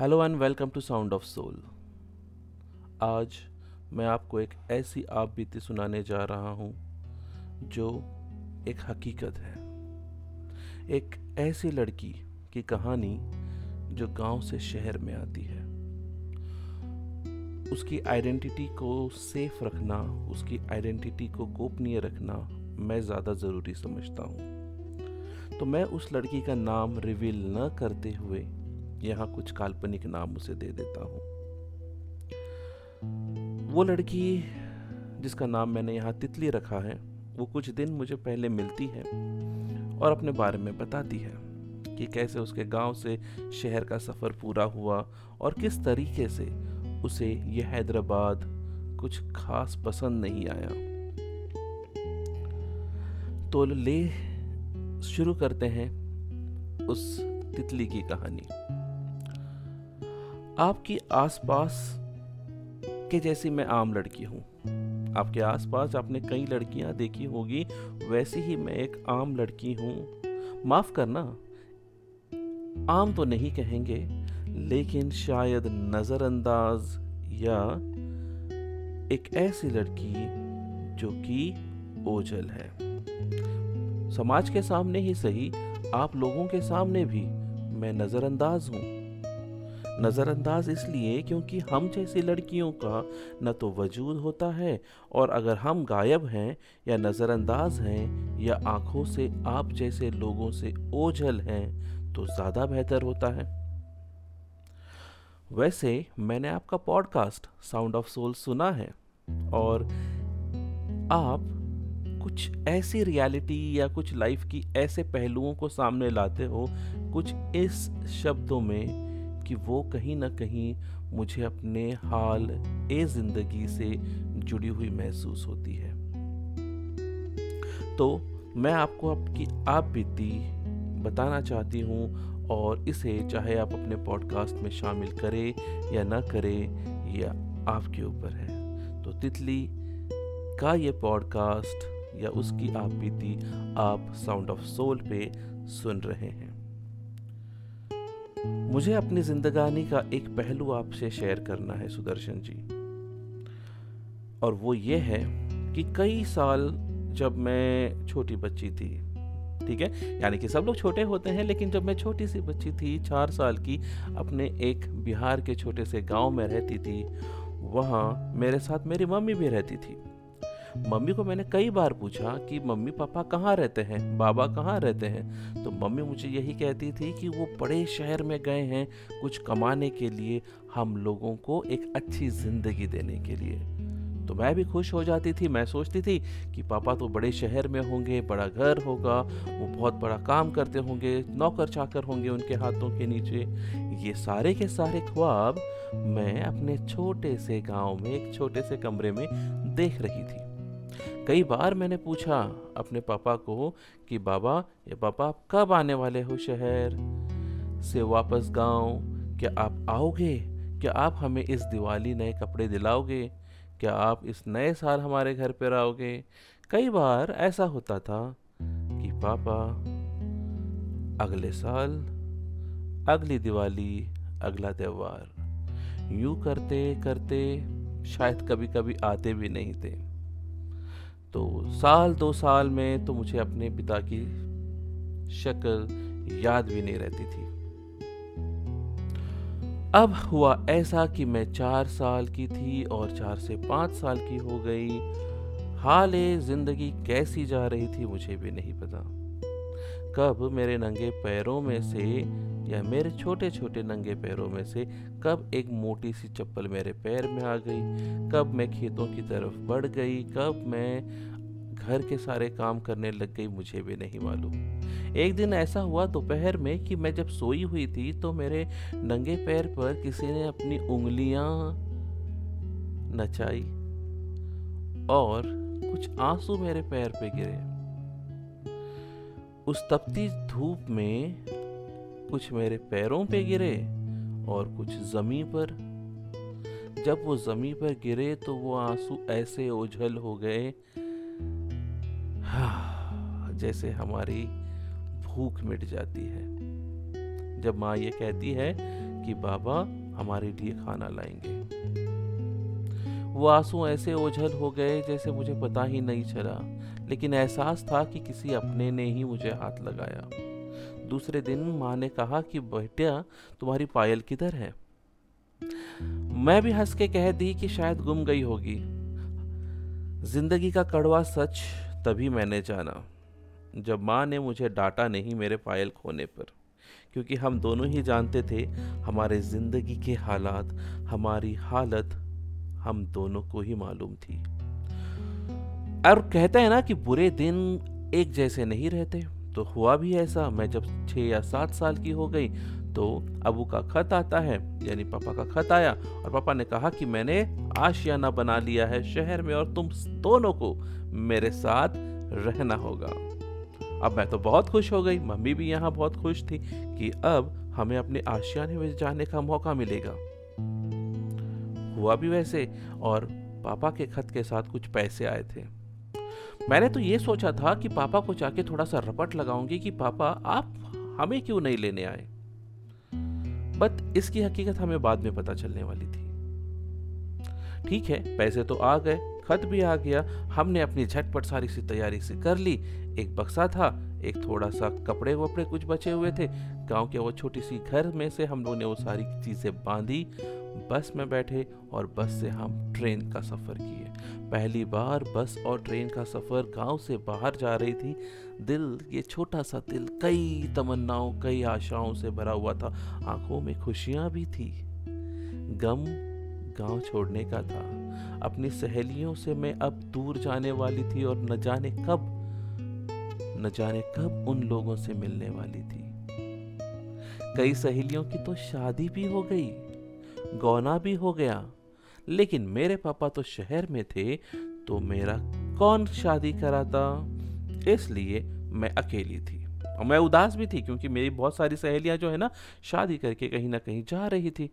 Hello and welcome to Sound of Soul आज मैं आपको एक ऐसी आप बीती सुनाने जा रहा हूँ, जो एक हकीकत है। एक ऐसी लड़की की कहानी जो गाँव से शहर में आती है। उसकी आइडेंटिटी को सेफ़ रखना, उसकी आइडेंटिटी को गोपनीय रखना मैं ज़्यादा ज़रूरी समझता हूँ। तो मैं उस लड़की का नाम रिवील न करते हुए यहाँ कुछ काल्पनिक नाम उसे दे देता हूँ। वो लड़की जिसका नाम मैंने यहाँ तितली रखा है, वो कुछ दिन मुझे पहले मिलती है और अपने बारे में बताती है कि कैसे उसके गाँव से शहर का सफ़र पूरा हुआ और किस तरीके से उसे ये हैदराबाद कुछ खास पसंद नहीं आया। तो ले शुरू करते हैं उस तितली की कहानी। आपकी आसपास के जैसी मैं आम लड़की हूँ। आपके आसपास आपने कई लड़कियाँ देखी होगी, वैसी ही मैं एक आम लड़की हूँ। माफ़ करना, आम तो नहीं कहेंगे, लेकिन शायद नज़रअंदाज या एक ऐसी लड़की जो कि ओझल है। समाज के सामने ही सही, आप लोगों के सामने भी मैं नज़रअंदाज हूँ। नज़रअंदाज इसलिए क्योंकि हम जैसी लड़कियों का न तो वजूद होता है, और अगर हम गायब हैं या नज़रअंदाज हैं या आँखों से आप जैसे लोगों से ओझल हैं तो ज़्यादा बेहतर होता है। वैसे मैंने आपका पॉडकास्ट साउंड ऑफ़ सोल सुना है, और आप कुछ ऐसी रियलिटी या कुछ लाइफ की ऐसे पहलुओं को सामने लाते हो, कुछ इस शब्दों में कि वो कहीं ना कहीं मुझे अपने हाल ए ज़िंदगी से जुड़ी हुई महसूस होती है। तो मैं आपको आपकी आप बीती बताना चाहती हूँ और इसे चाहे आप अपने पॉडकास्ट में शामिल करें या ना करें, या आपके ऊपर है। तो तितली, का ये पॉडकास्ट या उसकी आप बीती आप साउंड ऑफ़ सोल पे सुन रहे हैं। मुझे अपनी जिंदगानी का एक पहलू आपसे शेयर करना है, सुदर्शन जी। और वो ये है कि कई साल जब मैं छोटी बच्ची थी, ठीक है? यानी कि सब लोग छोटे होते हैं, लेकिन जब मैं छोटी सी बच्ची थी, चार साल की, अपने एक बिहार के छोटे से गाँव में रहती थी, वहाँ मेरे साथ मेरी मम्मी भी रहती थी। मम्मी को मैंने कई बार पूछा कि मम्मी पापा कहाँ रहते हैं? बाबा कहाँ रहते हैं? तो मम्मी मुझे यही कहती थी कि वो बड़े शहर में गए हैं कुछ कमाने के लिए हम लोगों को एक अच्छी ज़िंदगी देने के लिए। तो मैं भी खुश हो जाती थी। मैं सोचती थी कि पापा तो बड़े शहर में होंगे, बड़ा घर होगा, वो बहुत बड़ा काम करते होंगे, नौकर चाकर होंगे उनके हाथों के नीचे। ये सारे के सारे ख्वाब मैं अपने छोटे से गाँव में, एक छोटे से कमरे में देख रही थी। कई बार मैंने पूछा अपने पापा को कि, बाबा, ये पापा आप कब आने वाले हो शहर? से वापस गाँव? क्या आप आओगे? क्या आप हमें इस दिवाली नए कपड़े दिलाओगे? क्या आप इस नए साल हमारे घर पर आओगे? कई बार ऐसा होता था कि, पापा, अगले साल, अगली दिवाली, अगला त्यौहार, यूँ करते करते शायद कभी कभी आते भी नहीं थे। तो साल दो साल में तो मुझे अपने पिता की शक्ल याद भी नहीं रहती थी। अब हुआ ऐसा कि मैं चार साल की थी और चार से पाँच साल की हो गई। हाल ज़िंदगी कैसी जा रही थी मुझे भी नहीं पता। कब मेरे नंगे पैरों में से या मेरे छोटे छोटे नंगे पैरों में से कब एक मोटी सी चप्पल मेरे पैर में आ गई। कब मैं खेतों की तरफ़ बढ़ गई। कब मैं घर के सारे काम करने लग गई, मुझे भी नहीं मालूम। एक दिन ऐसा हुआ दोपहर में कि मैं जब सोई हुई थी तो मेरे नंगे पैर पर किसी ने अपनी उंगलियाँ नचाई और कुछ आँसू मेरे पैर पे गिरे। उस तपती धूप में कुछ मेरे पैरों पे गिरे और कुछ जमी पर। जब वो जमी पर गिरे तो वो आँसू ऐसे ओझल हो गए जैसे हमारी भूख मिट जाती है। जब माँ ये कहती है कि बाबा, हमारे लिए खाना लाएँगे। वो आँसू ऐसे ओझल हो गए जैसे मुझे पता ही नहीं चला, लेकिन एहसास था कि किसी अपने ने ही मुझे हाथ लगाया। दूसरे दिन माँ ने कहा कि, बेटिया, तुम्हारी पायल किधर है? मैं भी हंस के कह दी कि शायद गुम गई होगी। ज़िंदगी का कड़वा सच तभी मैंने जाना, जब माँ ने मुझे डांटा नहीं मेरे पायल खोने पर, क्योंकि हम दोनों ही जानते थे हमारे ज़िंदगी के हालात, हमारी हालत हम दोनों को ही मालूम थी। और कहते हैं ना कि बुरे दिन एक जैसे नहीं रहते। तो हुआ भी ऐसा, मैं जब छः या सात साल की हो गई तो अबू का खत आता है, यानी पापा का खत आया, और पापा ने कहा कि मैंने आशियाना बना लिया है शहर में और तुम दोनों को मेरे साथ रहना होगा। अब मैं तो बहुत खुश हो गई। मम्मी भी यहाँ बहुत खुश थी कि अब हमें अपने आशियाने में जाने का मौका मिलेगा। हुआ भी वैसे और पापा के खत के साथ कुछ पैसे आए थे। मैंने तो ये सोचा था कि पापा को जाके थोड़ा सा रपट लगाऊँगी कि पापा, आप हमें क्यों नहीं लेने आए? बट इसकी हकीकत हमें बाद में पता चलने वाली थी। ठीक है, पैसे तो आ गए। खत भी आ गया। हमने अपनी झटपट सारी सी तैयारी से कर ली। एक बक्सा था, एक थोड़ा सा कपड़े वपड़े कुछ बचे हुए थे। गाँव के वो छोटी सी घर में से हम लोगों ने वो सारी चीज़ें बांधी। बस में बैठे और बस से हम ट्रेन का सफ़र किए। पहली बार बस और ट्रेन का सफ़र गाँव से बाहर जा रही थी। दिल, ये छोटा सा दिल कई तमन्नाओं, कई आशाओं से भरा हुआ था। आँखों में खुशियाँ भी थी। गम गाँव छोड़ने का था। अपनी सहेलियों से मैं अब दूर जाने वाली थी और न जाने कब, न जाने कब उन लोगों से मिलने वाली थी। कई सहेलियों की तो शादी भी हो गई, गौना भी हो गया, लेकिन मेरे पापा तो शहर में थे तो मेरा कौन शादी कराता? इसलिए मैं अकेली थी। और मैं उदास भी थी, क्योंकि मेरी बहुत सारी सहेलियाँ जो है ना, शादी करके कहीं ना कहीं जा रही थी।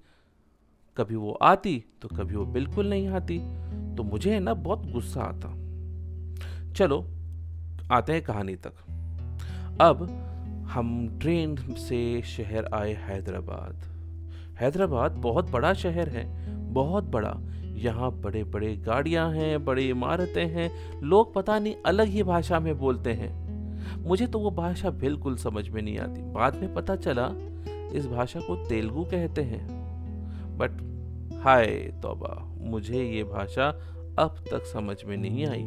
कभी वो आती तो कभी वो बिल्कुल नहीं आती। तो मुझे ना बहुत गुस्सा आता। चलो, आते हैं कहानी तक। अब हम ट्रेन से शहर आए हैदराबाद। हैदराबाद बहुत बड़ा शहर है, बहुत बड़ा। यहाँ बड़े बड़े गाड़ियाँ हैं, बड़ी इमारतें हैं। लोग पता नहीं अलग ही भाषा में बोलते हैं। मुझे तो वो भाषा बिल्कुल समझ में नहीं आती। बाद में पता चला, इस भाषा को तेलुगु कहते हैं। बट हाय तौबा, मुझे ये भाषा अब तक समझ में नहीं आई।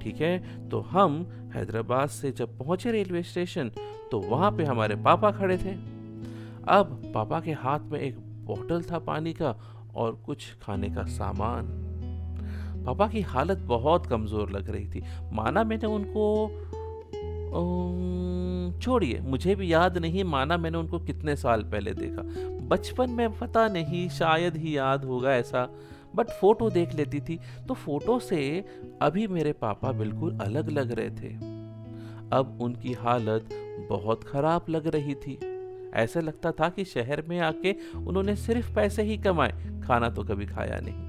ठीक है तो हम हैदराबाद से जब पहुँचे रेलवे स्टेशन तो वहाँ पे हमारे पापा खड़े थे। अब पापा के हाथ में एक बोतल था पानी का और कुछ खाने का सामान। पापा की हालत बहुत कमज़ोर लग रही थी। माना मैंने उनको छोड़िए, मुझे भी याद नहीं माना मैंने उनको कितने साल पहले देखा। बचपन में पता नहीं, शायद ही याद होगा ऐसा बट फ़ोटो देख लेती थी। तो फ़ोटो से अभी मेरे पापा बिल्कुल अलग लग रहे थे। अब उनकी हालत बहुत खराब लग रही थी। ऐसा लगता था कि शहर में आके उन्होंने सिर्फ़ पैसे ही कमाए, खाना तो कभी खाया नहीं।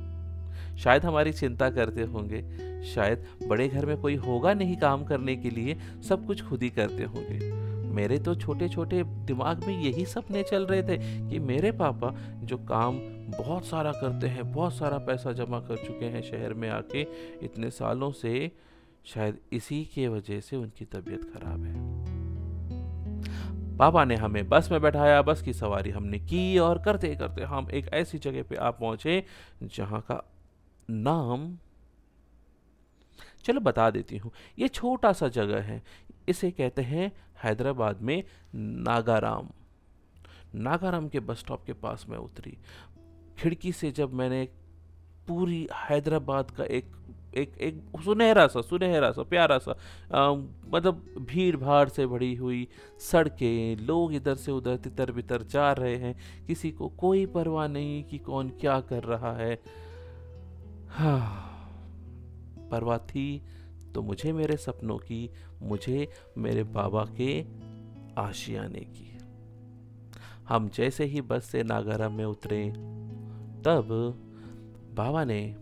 शायद हमारी चिंता करते होंगे, शायद बड़े घर में कोई होगा नहीं काम करने के लिए, सब कुछ खुद ही करते होंगे। मेरे तो छोटे छोटे दिमाग में यही सपने चल रहे थे कि मेरे पापा जो काम बहुत सारा करते हैं, बहुत सारा पैसा जमा कर चुके हैं शहर में आके, इतने सालों से शायद इसी के वजह से उनकी तबीयत खराब है। पापा ने हमें बस में बैठाया, बस की सवारी हमने की और करते करते हम एक ऐसी जगह पे आप पहुँचे जहाँ का नाम चलो बता देती हूँ। ये छोटा सा जगह है, इसे कहते हैं हैदराबाद में नागाराम। नागाराम के बस स्टॉप के पास मैं उतरी। खिड़की से जब मैंने पूरी हैदराबाद का एक एक एक सुनहरा सा सुनहरा सा प्यारा सा आ, मतलब भीड़ भाड़ से भरी हुई सड़कें लोग इधर से उधर तितर बितर जा रहे हैं। किसी को कोई परवाह नहीं कि कौन क्या कर रहा है। हाँ परवाह थी। तो मुझे मेरे सपनों की, मुझे मेरे बाबा के आशियाने की। हम जैसे ही बस से नागारा में उतरे, तब बाबा ने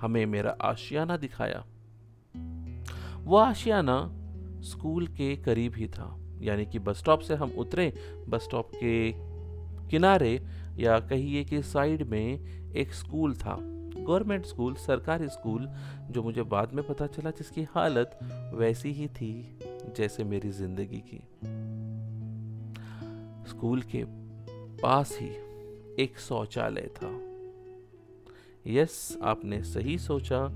हमें मेरा आशियाना दिखाया। वो आशियाना स्कूल के करीब ही था, यानी कि बस स्टॉप से हम उतरे। बस स्टॉप के किनारे या कहिए कि साइड में एक स्कूल था। गवर्नमेंट स्कूल, सरकारी स्कूल, जो मुझे बाद में पता चला जिसकी हालत वैसी ही थी जैसे मेरी ज़िंदगी की। स्कूल के पास ही एक शौचालय था। यस, आपने सही सोचा,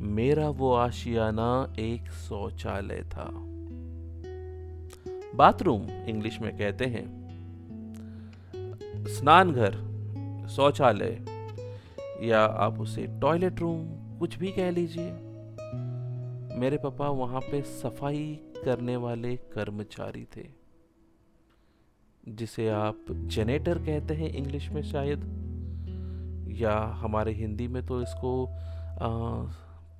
मेरा वो आशियाना एक शौचालय था। बाथरूम इंग्लिश में कहते हैं। स्नान घर शौचालय या आप उसे टॉयलेट रूम कुछ भी कह लीजिए। मेरे पापा वहाँ पे सफ़ाई करने वाले कर्मचारी थे जिसे आप जेनेटर कहते हैं इंग्लिश में शायद या हमारे हिंदी में तो इसको आ,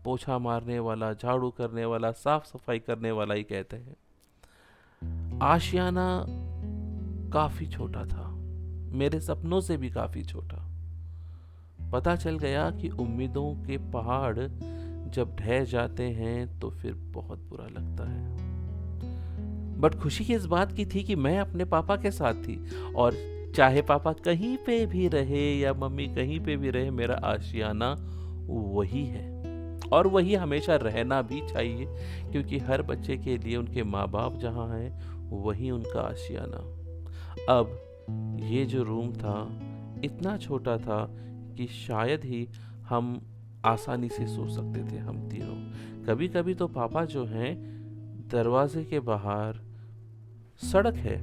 पोछा मारने वाला झाड़ू करने वाला साफ़ सफ़ाई करने वाला ही कहते हैं। आशियाना काफ़ी छोटा था मेरे सपनों से भी काफ़ी छोटा। पता चल गया कि उम्मीदों के पहाड़ जब ढह जाते हैं तो फिर बहुत बुरा लगता है। बट खुशी इस बात की थी कि मैं अपने पापा के साथ थी और चाहे पापा कहीं पे भी रहे या मम्मी कहीं पे भी रहे, मेरा आशियाना वही है। और वही हमेशा रहना भी चाहिए, क्योंकि हर बच्चे के लिए उनके माँ बाप जहाँ हैं, वही उनका आशियाना। अब ये जो रूम था, इतना छोटा था कि शायद ही हम आसानी से सो सकते थे, हम तीनों। कभी कभी तो पापा जो हैं, दरवाजे के बाहर सड़क है।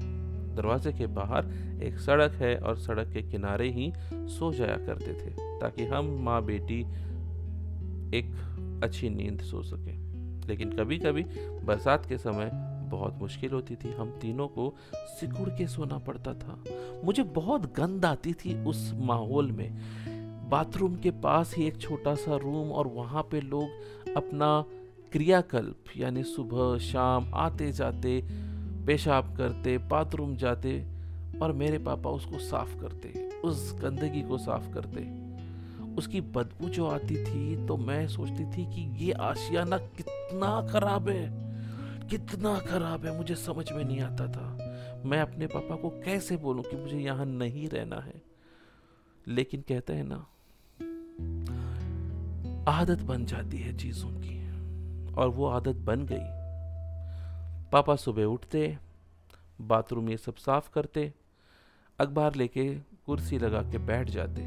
दरवाजे के बाहर एक सड़क है और सड़क के किनारे ही सो जाया करते थे, ताकि हम माँ बेटी एक अच्छी नींद सो सके। लेकिन कभी कभी बरसात के समय बहुत मुश्किल होती थी। हम तीनों को सिकुड़ के सोना पड़ता था। मुझे बहुत गंद आती थी उस माहौल में। बाथरूम के पास ही एक छोटा सा रूम और वहाँ पे लोग अपना क्रियाकल्प, यानी सुबह, शाम आते जाते पेशाब करते, बाथरूम जाते और मेरे पापा उसको साफ़ करते, उस गंदगी को साफ़ करते। उसकी बदबू जो आती थी तो मैं सोचती थी कि ये आशियाना कितना खराब है, कितना खराब है, मुझे समझ में नहीं आता था। मैं अपने पापा को कैसे बोलूँ कि मुझे यहाँ नहीं रहना है? लेकिन कहते हैं ना आदत बन जाती है चीज़ों की, और वो आदत बन गई। पापा सुबह उठते, बाथरूम ये सब साफ़ करते, अखबार लेके कुर्सी लगा के बैठ जाते।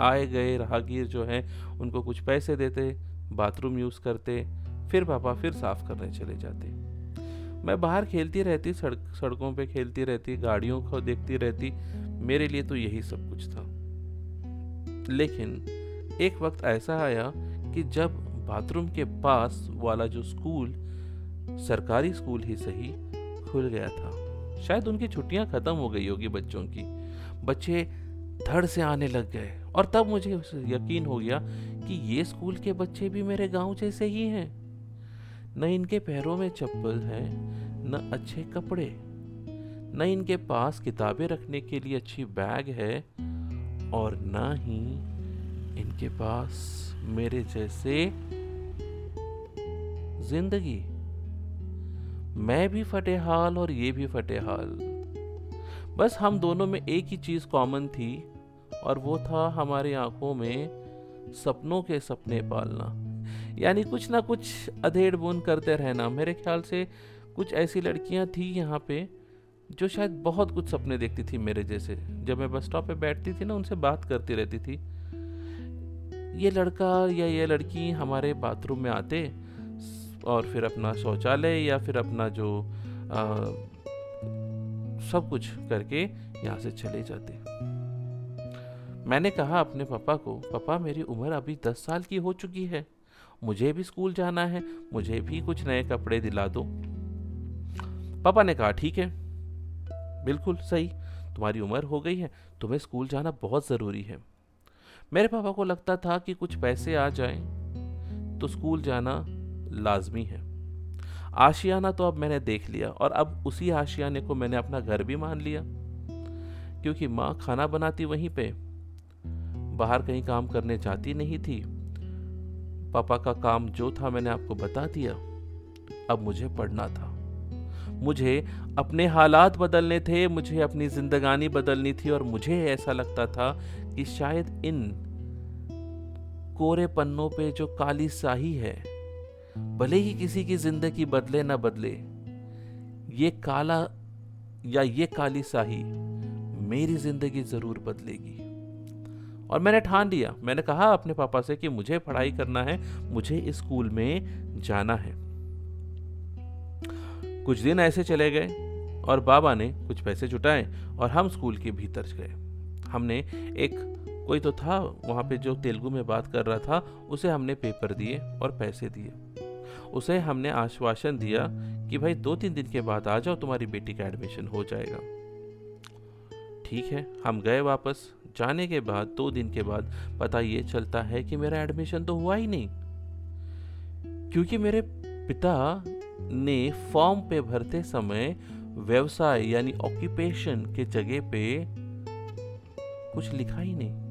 आए गए राहगीर जो हैं, उनको कुछ पैसे देते, बाथरूम यूज़ करते, फिर पापा फिर साफ़ करने चले जाते। मैं बाहर खेलती रहती, सड़क, सड़कों पे खेलती रहती, गाड़ियों को देखती रहती, मेरे लिए तो यही सब कुछ था। लेकिन एक वक्त ऐसा आया कि जब बाथरूम के पास वाला जो स्कूल, सरकारी स्कूल ही सही, खुल गया था। शायद उनकी छुट्टियाँ खत्म हो गई होगी बच्चों की। बच्चे धड़ से आने लग गए और तब मुझे यकीन हो गया कि ये स्कूल के बच्चे भी मेरे गाँव जैसे ही हैं। न इनके पैरों में चप्पल है, न अच्छे कपड़े। न इनके पास किताबें रखने के लिए अच्छी बैग है और ना ही इनके पास मेरे जैसे ज़िंदगी। मैं भी फटे हाल और ये भी फटे हाल बस हम दोनों में एक ही चीज़ कॉमन थी और वो था हमारी आँखों में सपनों के सपने पालना। यानी कुछ ना कुछ अधेड़ बुन करते रहना। मेरे ख्याल से कुछ ऐसी लड़कियाँ थी यहाँ पे जो शायद बहुत कुछ सपने देखती थी मेरे जैसे। जब मैं बस स्टॉप पे बैठती थी ना उनसे बात करती रहती थी। ये लड़का या ये लड़की हमारे बाथरूम में आते और फिर अपना शौचालय या फिर अपना जो आ, सब कुछ करके यहाँ से चले जाते। मैंने कहा अपने पापा को पापा मेरी उम्र अभी दस साल की हो चुकी है। मुझे भी स्कूल जाना है मुझे भी कुछ नए कपड़े दिला दो। पापा ने कहा ठीक है। बिल्कुल सही। तुम्हारी उम्र हो गई है, तुम्हें स्कूल जाना बहुत ज़रूरी है। मेरे पापा को लगता था कि कुछ पैसे आ जाएँ तो स्कूल जाना लाजमी है। आशियाना तो अब मैंने देख लिया और अब उसी आशियाने को मैंने अपना घर भी मान लिया। क्योंकि माँ खाना बनाती वहीं पे, बाहर कहीं काम करने जाती नहीं थी। पापा का काम जो था मैंने आपको बता दिया, अब मुझे पढ़ना था। मुझे अपने हालात बदलने थे, मुझे अपनी जिंदगानी बदलनी थी और मुझे ऐसा लगता था कि शायद इन कोरे पन्नों पे जो काली साही है, भले ही किसी की ज़िंदगी बदले ना बदले, ये काला या ये काली साही मेरी ज़िंदगी ज़रूर बदलेगी। और मैंने ठान लिया, मैंने कहा अपने पापा से कि मुझे पढ़ाई करना है, मुझे स्कूल में जाना है। कुछ दिन ऐसे चले गए और बाबा ने कुछ पैसे जुटाए और हम स्कूल के भीतर गए। हमने एक, कोई तो था वहाँ पे जो तेलुगु में बात कर रहा था, उसे हमने पेपर दिए और पैसे दिए। उसे हमने आश्वासन दिया कि भाई दो तीन दिन के बाद आ जाओ, तुम्हारी बेटी का एडमिशन हो जाएगा। ठीक है, हम गए वापस। जाने के बाद, दो दिन के बाद पता ये चलता है कि मेरा एडमिशन तो हुआ ही नहीं। क्योंकि मेरे पिता ने फॉर्म पे भरते समय व्यवसाय यानी ऑक्यूपेशन के जगह पे कुछ लिखा ही नहीं।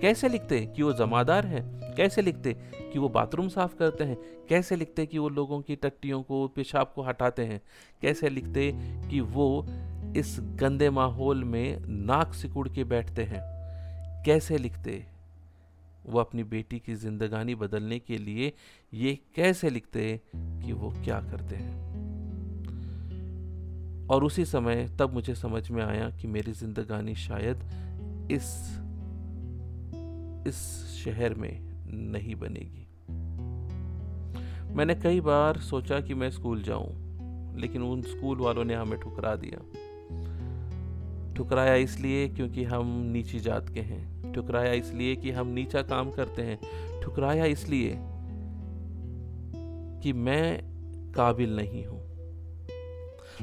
कैसे लिखते कि वो जमादार है? कैसे लिखते कि वो बाथरूम साफ़ करते हैं? कैसे लिखते कि वो लोगों की टट्टियों को, पेशाब को हटाते हैं? कैसे लिखते कि वो इस गंदे माहौल में नाक सिकुड़ के बैठते हैं? कैसे लिखते वो अपनी बेटी की जिंदगानी बदलने के लिए ये कैसे लिखते हैं कि वो क्या करते हैं? और उसी समय तब मुझे समझ में आया कि मेरी जिंदगानी शायद इस इस शहर में नहीं बनेगी। मैंने कई बार सोचा कि मैं स्कूल जाऊँ, लेकिन उन स्कूल वालों ने हमें ठुकरा दिया। ठुकराया इसलिए क्योंकि हम नीची जात के हैं। ठुकराया इसलिए कि हम नीचा काम करते हैं। ठुकराया इसलिए कि मैं काबिल नहीं हूँ।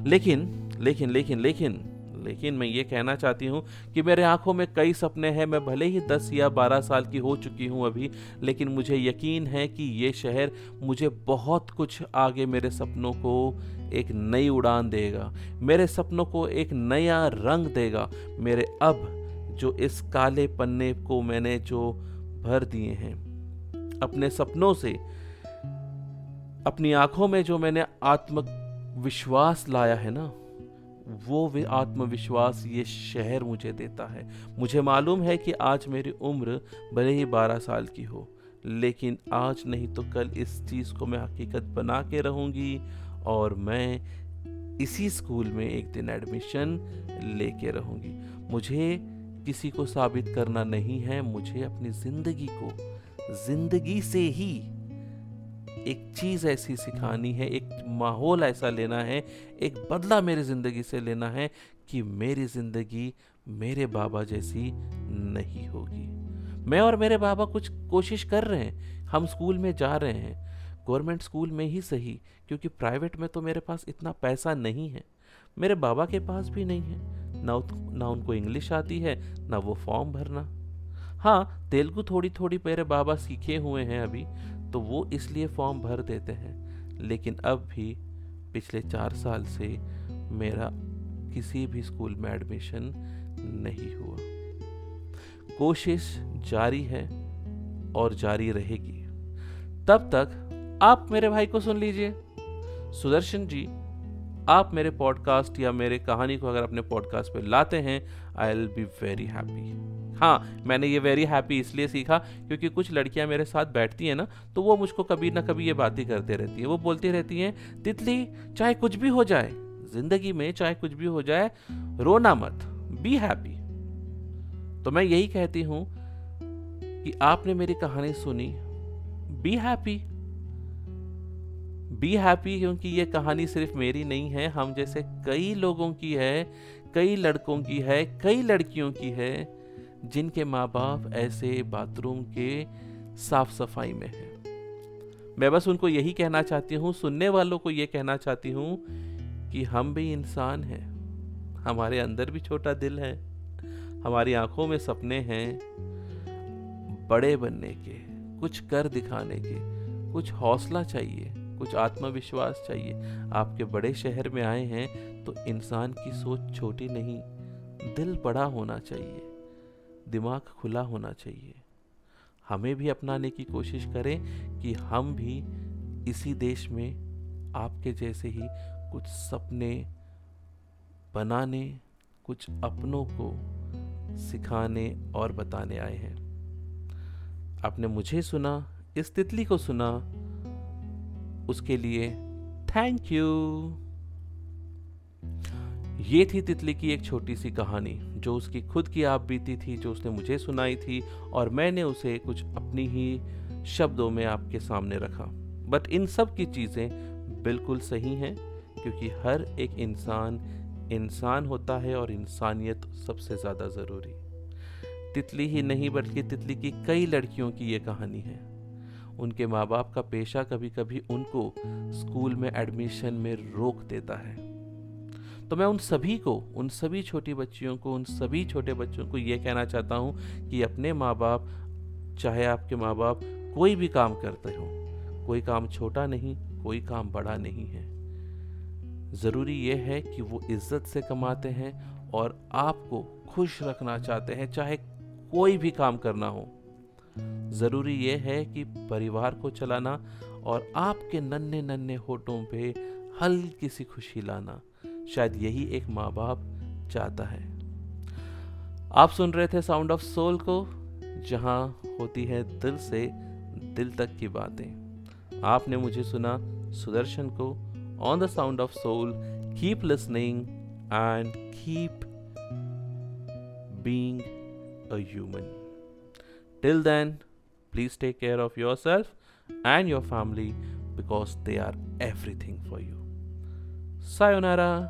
लेकिन लेकिन लेकिन लेकिन लेकिन मैं ये कहना चाहती हूँ कि मेरे आँखों में कई सपने हैं। मैं भले ही दस या बारह साल की हो चुकी हूँ अभी, लेकिन मुझे यकीन है कि ये शहर मुझे बहुत कुछ आगे मेरे सपनों को एक नई उड़ान देगा। मेरे सपनों को एक नया रंग देगा। मेरे अब जो इस काले पन्ने को मैंने जो भर दिए हैं, अपने सपनों से, अपनी आँखों में जो मैंने आत्मविश्वास लाया है ना, वो वे आत्मविश्वास ये शहर मुझे देता है। मुझे मालूम है कि आज मेरी उम्र भले ही बारह साल की हो, लेकिन आज नहीं तो कल इस चीज़ को मैं हकीकत बना के रहूँगी और मैं इसी स्कूल में एक दिन एडमिशन लेके रहूँगी। मुझे किसी को साबित करना नहीं है, मुझे अपनी ज़िंदगी को, ज़िंदगी से ही एक चीज़ ऐसी सिखानी है, एक माहौल ऐसा लेना है, एक बदला मेरी ज़िंदगी से लेना है कि मेरी ज़िंदगी मेरे बाबा जैसी नहीं होगी। मैं और मेरे बाबा कुछ कोशिश कर रहे हैं, हम स्कूल में जा रहे हैं, गवर्नमेंट स्कूल में ही सही, क्योंकि प्राइवेट में तो मेरे पास इतना पैसा नहीं है, मेरे बाबा के पास भी नहीं है ना ना उनको इंग्लिश आती है, ना वो फॉर्म भरना। हाँ तेलुगु थोड़ी थोड़ी मेरे बाबा सीखे हुए हैं अभी तो वो इसलिए फॉर्म भर देते हैं। लेकिन अब भी, पिछले चार साल से मेरा किसी भी स्कूल में एडमिशन नहीं हुआ। कोशिश जारी है और जारी रहेगी। तब तक आप मेरे भाई को सुन लीजिए। सुदर्शन जी आप मेरे पॉडकास्ट या मेरे कहानी को अगर अपने पॉडकास्ट पे लाते हैं I will be very happy हाँ मैंने ये वेरी हैप्पी इसलिए सीखा क्योंकि कुछ लड़कियाँ मेरे साथ बैठती हैं ना तो वो मुझको कभी ना कभी ये बातें करते रहती है। वो बोलती रहती हैं, तितली, चाहे कुछ भी हो जाए, ज़िंदगी में चाहे कुछ भी हो जाए, रोना मत बी हैप्पी तो मैं यही कहती हूँ कि आपने मेरी कहानी सुनी बी हैप्पी बी हैप्पी क्योंकि ये कहानी सिर्फ़ मेरी नहीं है, हम जैसे कई लोगों की है, कई लड़कों की है, कई लड़कियों की है, जिनके माँ बाप ऐसे बाथरूम के साफ़ सफ़ाई में हैं। मैं बस उनको यही कहना चाहती हूँ, सुनने वालों को ये कहना चाहती हूँ कि हम भी इंसान हैं। हमारे अंदर भी छोटा दिल है, हमारी आँखों में सपने हैं, बड़े बनने के, कुछ कर दिखाने के, कुछ हौसला चाहिए। कुछ आत्मविश्वास चाहिए। आपके बड़े शहर में आए हैं तो इंसान की सोच छोटी नहीं, दिल बड़ा होना चाहिए, दिमाग खुला होना चाहिए। हमें भी अपनाने की कोशिश करें कि हम भी इसी देश में आपके जैसे ही कुछ सपने बनाने, कुछ अपनों को सिखाने और बताने आए हैं। आपने मुझे सुना, इस तितली को सुना उसके लिए थैंक यू ये थी तितली की एक छोटी सी कहानी, जो उसकी खुद की आप बीती थी, जो उसने मुझे सुनाई थी, और मैंने उसे कुछ अपनी ही शब्दों में आपके सामने रखा। बट इन सब की चीज़ें बिल्कुल सही हैं, क्योंकि हर एक इंसान इंसान होता है और इंसानियत सबसे ज़्यादा ज़रूरी। तितली ही नहीं, बल्कि तितली की कई लड़कियों की ये कहानी है। उनके माँ बाप का पेशा कभी कभी उनको स्कूल में एडमिशन में रोक देता है। तो मैं उन सभी को, उन सभी छोटी बच्चियों को, उन सभी छोटे बच्चों को ये कहना चाहता हूँ कि अपने माँ बाप चाहे आपके माँ बाप कोई भी काम करते हो, कोई काम छोटा नहीं, कोई काम बड़ा नहीं है। ज़रूरी यह है कि वो इज़्ज़त से कमाते हैं और आपको खुश रखना चाहते हैं, चाहे कोई भी काम करना हो। ज़रूरी यह है कि परिवार को चलाना और आपके नन्हे नन्हे होठों पे हल्की सी खुशी लाना। शायद यही एक माँ बाप चाहता है। आप सुन रहे थे साउंड ऑफ़ सोल को, जहाँ होती है दिल से दिल तक की बातें। आपने मुझे सुना सुदर्शन को on the Sound of Soul keep listening and keep being a human Till then, please take care of yourself and your family because they are everything for you. Sayonara.